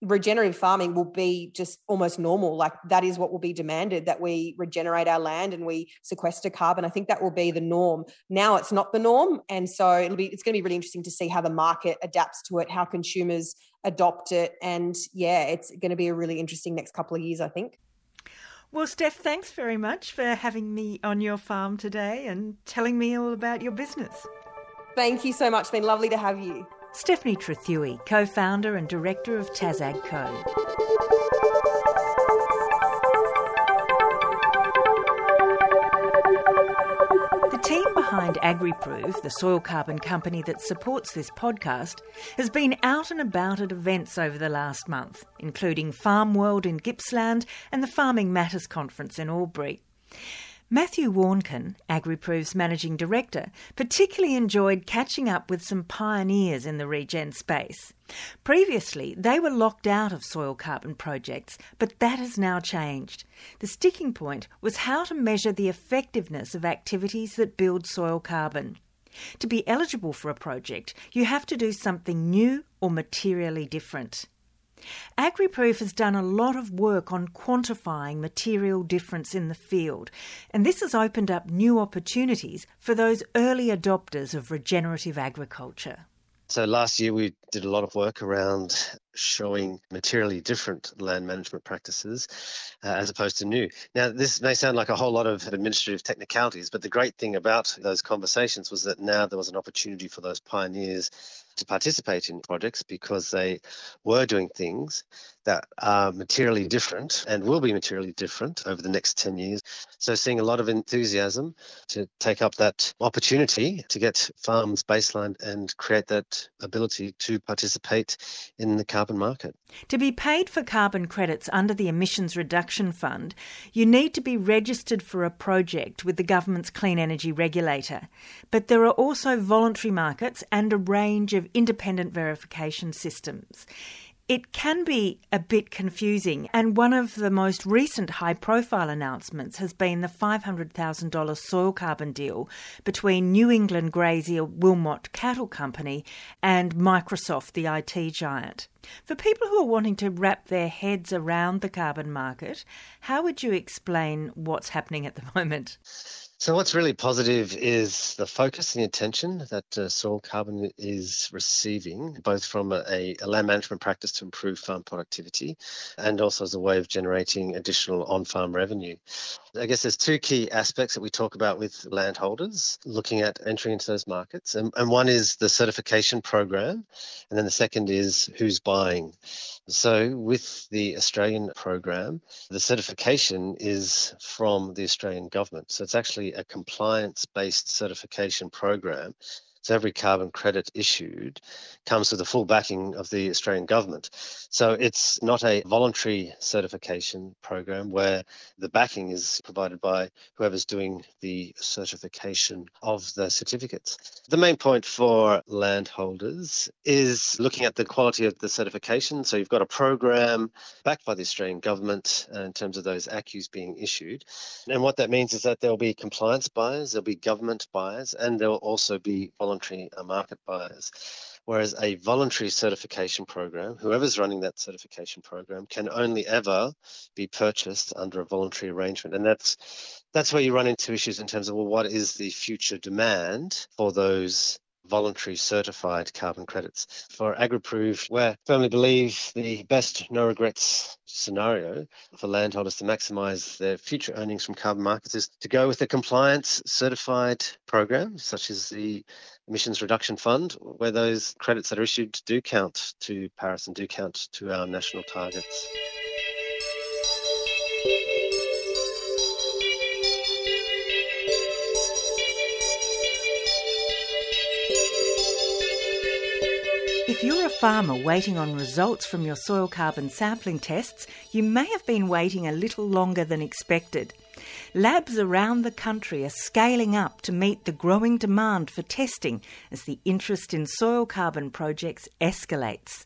regenerative farming will be just almost normal like that is what will be demanded that we regenerate our land and we sequester carbon i think that will be the norm now it's not the norm and so it'll be it's going to be really interesting to see how the market adapts to it how consumers adopt it and yeah it's going to be a really interesting next couple of years i think well, Steph, thanks very much for having me on your farm today and telling me all about your business. Thank you so much. It's been lovely to have you. Stephanie Trethewey, co founder and director of Tas Ag Co. The team behind AgriProve, the soil carbon company that supports this podcast, has been out and about at events over the last month, including Farm World in Gippsland and the Farming Matters Conference in Albury. Matthew Warnken, AgriProve's managing director, particularly enjoyed catching up with some pioneers in the regen space. Previously, they were locked out of soil carbon projects, but that has now changed. The sticking point was how to measure the effectiveness of activities that build soil carbon. To be eligible for a project, you have to do something new or materially different. AgriProve has done a lot of work on quantifying material difference in the field, and this has opened up new opportunities for those early adopters of regenerative agriculture. So last year we did a lot of work around showing materially different land management practices uh, as opposed to new. Now, this may sound like a whole lot of administrative technicalities, but the great thing about those conversations was that now there was an opportunity for those pioneers to participate in projects because they were doing things that are materially different and will be materially different over the next 10 years. So, seeing a lot of enthusiasm to take up that opportunity to get farms baseline and create that ability to participate in the carbon market. To be paid for carbon credits under the Emissions Reduction Fund, you need to be registered for a project with the government's clean energy regulator. But there are also voluntary markets and a range of independent verification systems. It can be a bit confusing, and one of the most recent high profile announcements has been the $500,000 soil carbon deal between New England grazier Wilmot Cattle Company and Microsoft, the IT giant. For people who are wanting to wrap their heads around the carbon market, how would you explain what's happening at the moment? So, what's really positive is the focus and the attention that uh, soil carbon is receiving, both from a, a, land management practice to improve farm productivity and also as a way of generating additional on farm revenue. I guess there's two key aspects that we talk about with landholders looking at entering into those markets. And, and one is the certification program, and then the second is who's buying. So, with the Australian program, the certification is from the Australian government. So, it's actually a compliance based certification program so every carbon credit issued comes with the full backing of the Australian government. So it's not a voluntary certification program where the backing is provided by whoever's doing the certification of the certificates. The main point for landholders is looking at the quality of the certification. So you've got a program backed by the Australian government uh, in terms of those ACCUs being issued. And what that means is that there'll be compliance buyers, there'll be government buyers, and there'll also be voluntary uh, market buyers. Whereas a voluntary certification program, whoever's running that certification program, can only ever be purchased under a voluntary arrangement. And that's that's where you run into issues in terms of well, what is the future demand for those voluntary certified carbon credits. For AgriProve, we firmly believe the best no regrets scenario for landholders to maximize their future earnings from carbon markets is to go with a compliance certified program, such as the Emissions Reduction Fund, where those credits that are issued do count to Paris and do count to our national targets. If you're a farmer waiting on results from your soil carbon sampling tests, you may have been waiting a little longer than expected. Labs around the country are scaling up to meet the growing demand for testing as the interest in soil carbon projects escalates.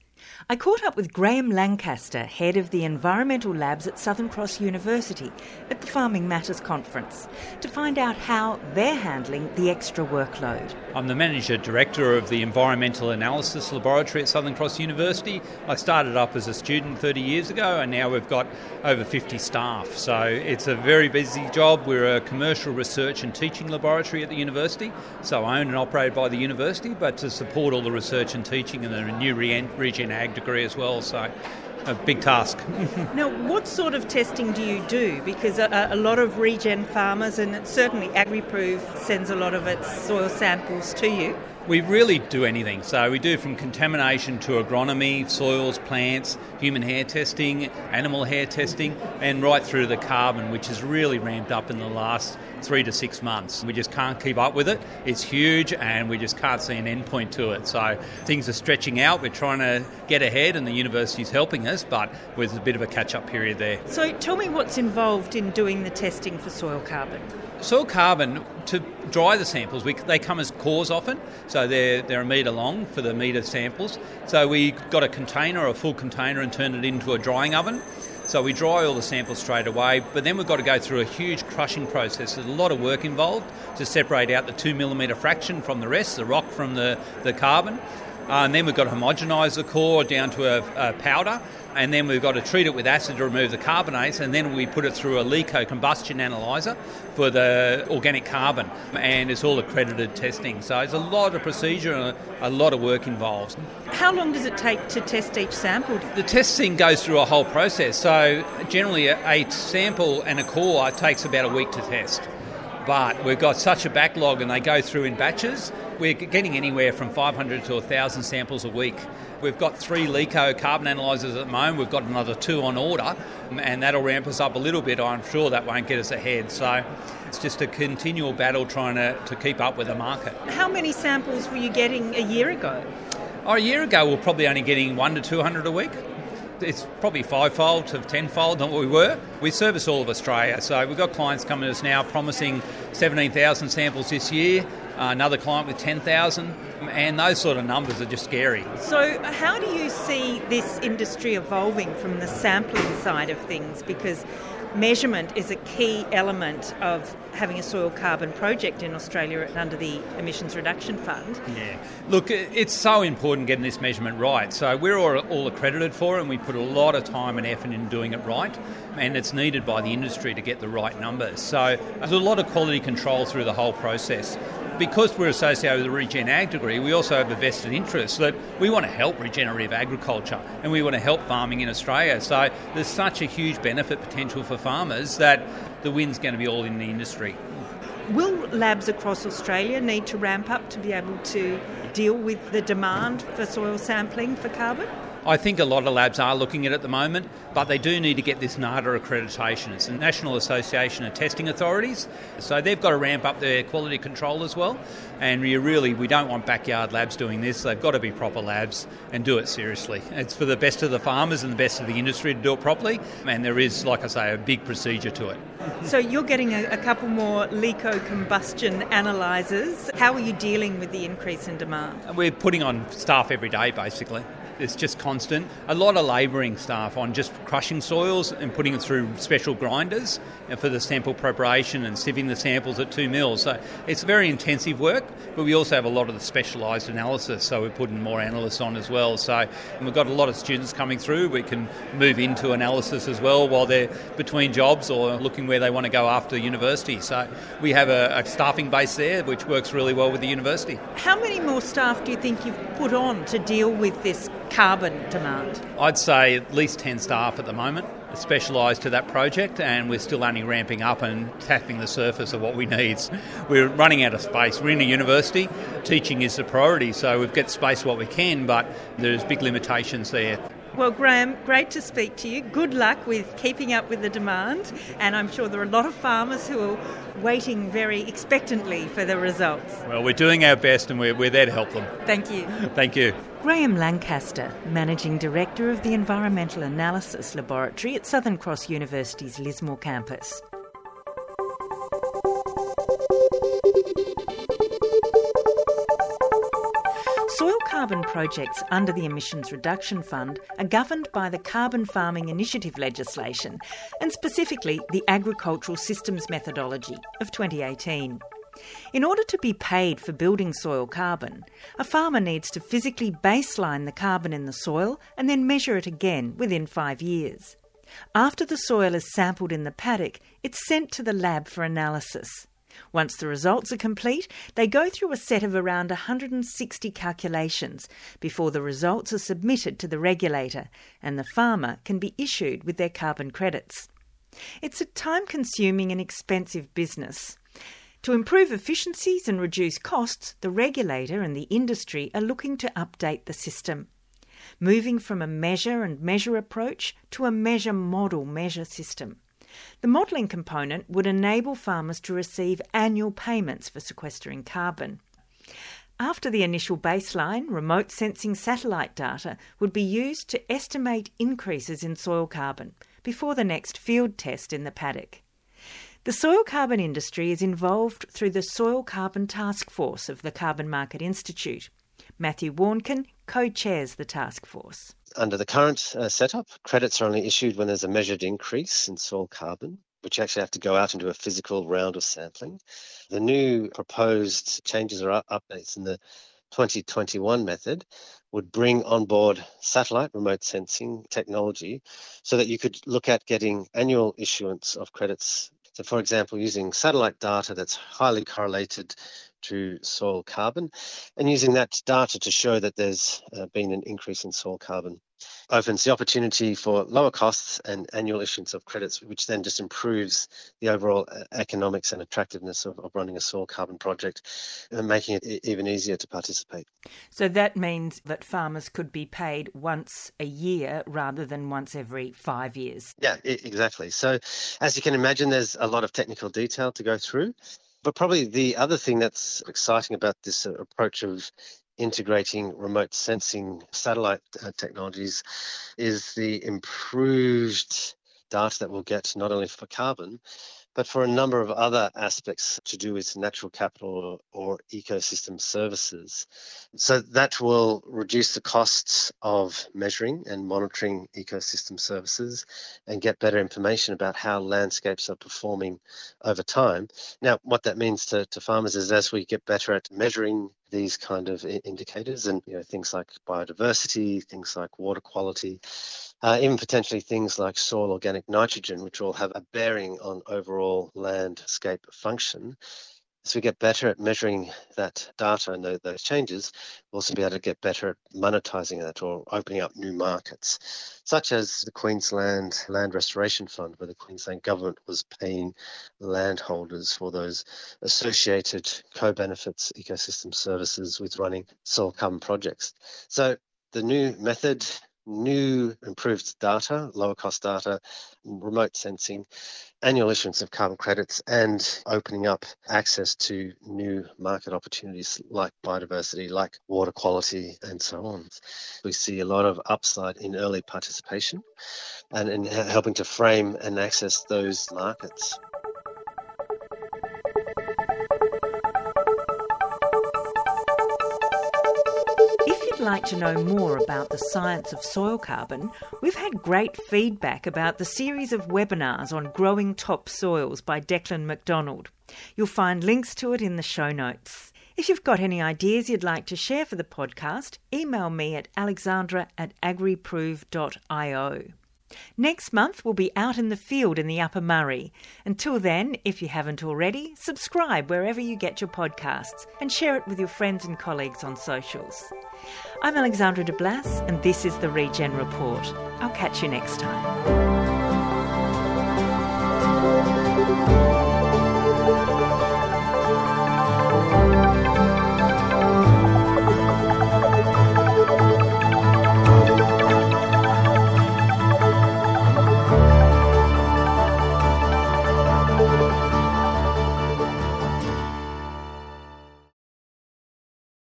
I caught up with Graham Lancaster, head of the environmental labs at Southern Cross University, at the Farming Matters conference, to find out how they're handling the extra workload. I'm the manager director of the Environmental Analysis Laboratory at Southern Cross University. I started up as a student 30 years ago, and now we've got over 50 staff. So it's a very busy job. We're a commercial research and teaching laboratory at the university, so owned and operated by the university, but to support all the research and teaching and the new regen ag degree as well. So a big task. now, what sort of testing do you do? Because a, a, lot of regen farmers, and certainly AgriProve sends a lot of its soil samples to you. We really do anything. So we do from contamination to agronomy, soils, plants, human hair testing, animal hair testing, and right through the carbon, which has really ramped up in the last three to six months. We just can't keep up with it. It's huge, and we just can't see an endpoint to it. So things are stretching out. We're trying to get ahead, and the university's helping us, but with a bit of a catch-up period there. So tell me what's involved in doing the testing for soil carbon. Soil carbon, to dry the samples, we, they come as cores often, so they're, they're a metre long for the metre samples. So we got a container, a full container, and turned it into a drying oven. So we dry all the samples straight away, but then we've got to go through a huge crushing process. There's a lot of work involved to separate out the two millimetre fraction from the rest, the rock from the, the carbon. Uh, and then we've got to homogenise the core down to a, a powder and then we've got to treat it with acid to remove the carbonates, and then we put it through a LECO combustion analyzer for the organic carbon, and it's all accredited testing. So it's a lot of procedure and a, a lot of work involved. How long does it take to test each sample? The testing goes through a whole process. So generally, a sample and a core takes about a week to test. But we've got such a backlog and they go through in batches, we're getting anywhere from 500 to 1,000 samples a week. We've got three LECO carbon analyzers at the moment. We've got another two on order, um, and that'll ramp us up a little bit. I'm sure that won't get us ahead. So it's just a continual battle trying to, to keep up with the market. How many samples were you getting a year ago? Oh, a year ago, we are probably only getting one to 200 a week it's probably fivefold to tenfold than what we were. We service all of Australia, so we've got clients coming to us now promising 17,000 samples this year. Uh, another client with 10,000, and those sort of numbers are just scary. So, how do you see this industry evolving from the sampling side of things? Because measurement is a key element of having a soil carbon project in Australia under the Emissions Reduction Fund. Yeah. Look, it's so important getting this measurement right. So we're all, all accredited for it and we put a lot of time and effort in doing it right. And it's needed by the industry to get the right numbers. So there's a lot of quality control through the whole process because we're associated with the Regen Ag degree, we also have a vested interest that we want to help regenerative agriculture and we want to help farming in Australia. So there's such a huge benefit potential for farmers that the win's going to be all in the industry. Will labs across Australia need to ramp up to be able to deal with the demand for soil sampling for carbon? I think a lot of labs are looking at it at the moment, but they do need to get this NATA accreditation. It's the National Association of Testing Authorities, so they've got to ramp up their quality control as well. And we really, we don't want backyard labs doing this. They've got to be proper labs and do it seriously. It's for the best of the farmers and the best of the industry to do it properly. And there is, like I say, a big procedure to it. So you're getting a, a couple more LECO combustion analyzers. How are you dealing with the increase in demand? We're putting on staff every day, basically. It's just constant. A lot of labouring staff on just crushing soils and putting it through special grinders uh, for the sample preparation and sieving the samples at two mills. So it's very intensive work, but we also have a lot of the specialised analysis, so we're putting more analysts on as well. So we've got a lot of students coming through. We can move into analysis as well while they're between jobs or looking where they want to go after university. So we have a, a staffing base there, which works really well with the university. How many more staff do you think you've put on to deal with this carbon demand? I'd say at least 10 staff at the moment specialised to that project, and we're still only ramping up and tapping the surface of what we need. We're running out of space. We're in a university, teaching is the priority, so we've got space what we can, but there's big limitations there. Well, Graham, great to speak to you. Good luck with keeping up with the demand, and I'm sure there are a lot of farmers who are waiting very expectantly for the results. Well, we're doing our best and we're, we're there to help them. Thank you. Thank you. Graham Lancaster, Managing Director of the Environmental Analysis Laboratory at Southern Cross University's Lismore campus. Carbon projects under the Emissions Reduction Fund are governed by the Carbon Farming Initiative legislation and specifically the Agricultural Systems Methodology of 2018. In order to be paid for building soil carbon, a farmer needs to physically baseline the carbon in the soil and then measure it again within five years. After the soil is sampled in the paddock, it's sent to the lab for analysis. Once the results are complete, they go through a set of around 160 calculations before the results are submitted to the regulator and the farmer can be issued with their carbon credits. It's a time consuming and expensive business. To improve efficiencies and reduce costs, the regulator and the industry are looking to update the system, moving from a measure and measure approach to a measure model measure system. The modelling component would enable farmers to receive annual payments for sequestering carbon. After the initial baseline, remote sensing satellite data would be used to estimate increases in soil carbon before the next field test in the paddock. The soil carbon industry is involved through the Soil Carbon Task Force of the Carbon Market Institute. Matthew Warnken co chairs the task force. Under the current uh, setup, credits are only issued when there's a measured increase in soil carbon, which actually have to go out and do a physical round of sampling. The new proposed changes or updates in the 2021 method would bring on board satellite remote sensing technology so that you could look at getting annual issuance of credits so, for example, using satellite data that's highly correlated to soil carbon and using that data to show that there's uh, been an increase in soil carbon opens the opportunity for lower costs and annual issuance of credits, which then just improves the overall uh, economics and attractiveness of, of running a soil carbon project and making it even easier to participate. So that means that farmers could be paid once a year rather than once every five years. Yeah, exactly. So, as you can imagine, there's a lot of technical detail to go through. But probably the other thing that's exciting about this uh, approach of integrating remote sensing satellite uh, technologies is the improved data that we'll get not only for carbon but for a number of other aspects to do with natural capital or, ecosystem services. So that will reduce the costs of measuring and monitoring ecosystem services and get better information about how landscapes are performing over time. Now, what that means to, to farmers is as we get better at measuring these kind of indicators and you know things like biodiversity, things like water quality, uh, even potentially things like soil organic nitrogen, which all have a bearing on overall landscape function. As we get better at measuring that data and those changes, we'll also be able to get better at monetizing that or opening up new markets, such as the Queensland Land Restoration Fund, where the Queensland government was paying landholders for those associated co benefits ecosystem services with running soil carbon projects. So the new method new improved data, lower cost data, remote sensing, annual issuance of carbon credits, and opening up access to new market opportunities like biodiversity, like water quality, and so on. We see a lot of upside in early participation and in helping to frame and access those markets. Like to know more about the science of soil carbon, we've had great feedback about the series of webinars on growing top soils by Declan McDonald. You'll find links to it in the show notes. If you've got any ideas you'd like to share for the podcast, email me at alexandra at agriprove.io. Next month, we'll be out in the field in the Upper Murray. Until then, if you haven't already, subscribe wherever you get your podcasts and share it with your friends and colleagues on socials. I'm Alexandra de Blas, and this is the Regen Report. I'll catch you next time.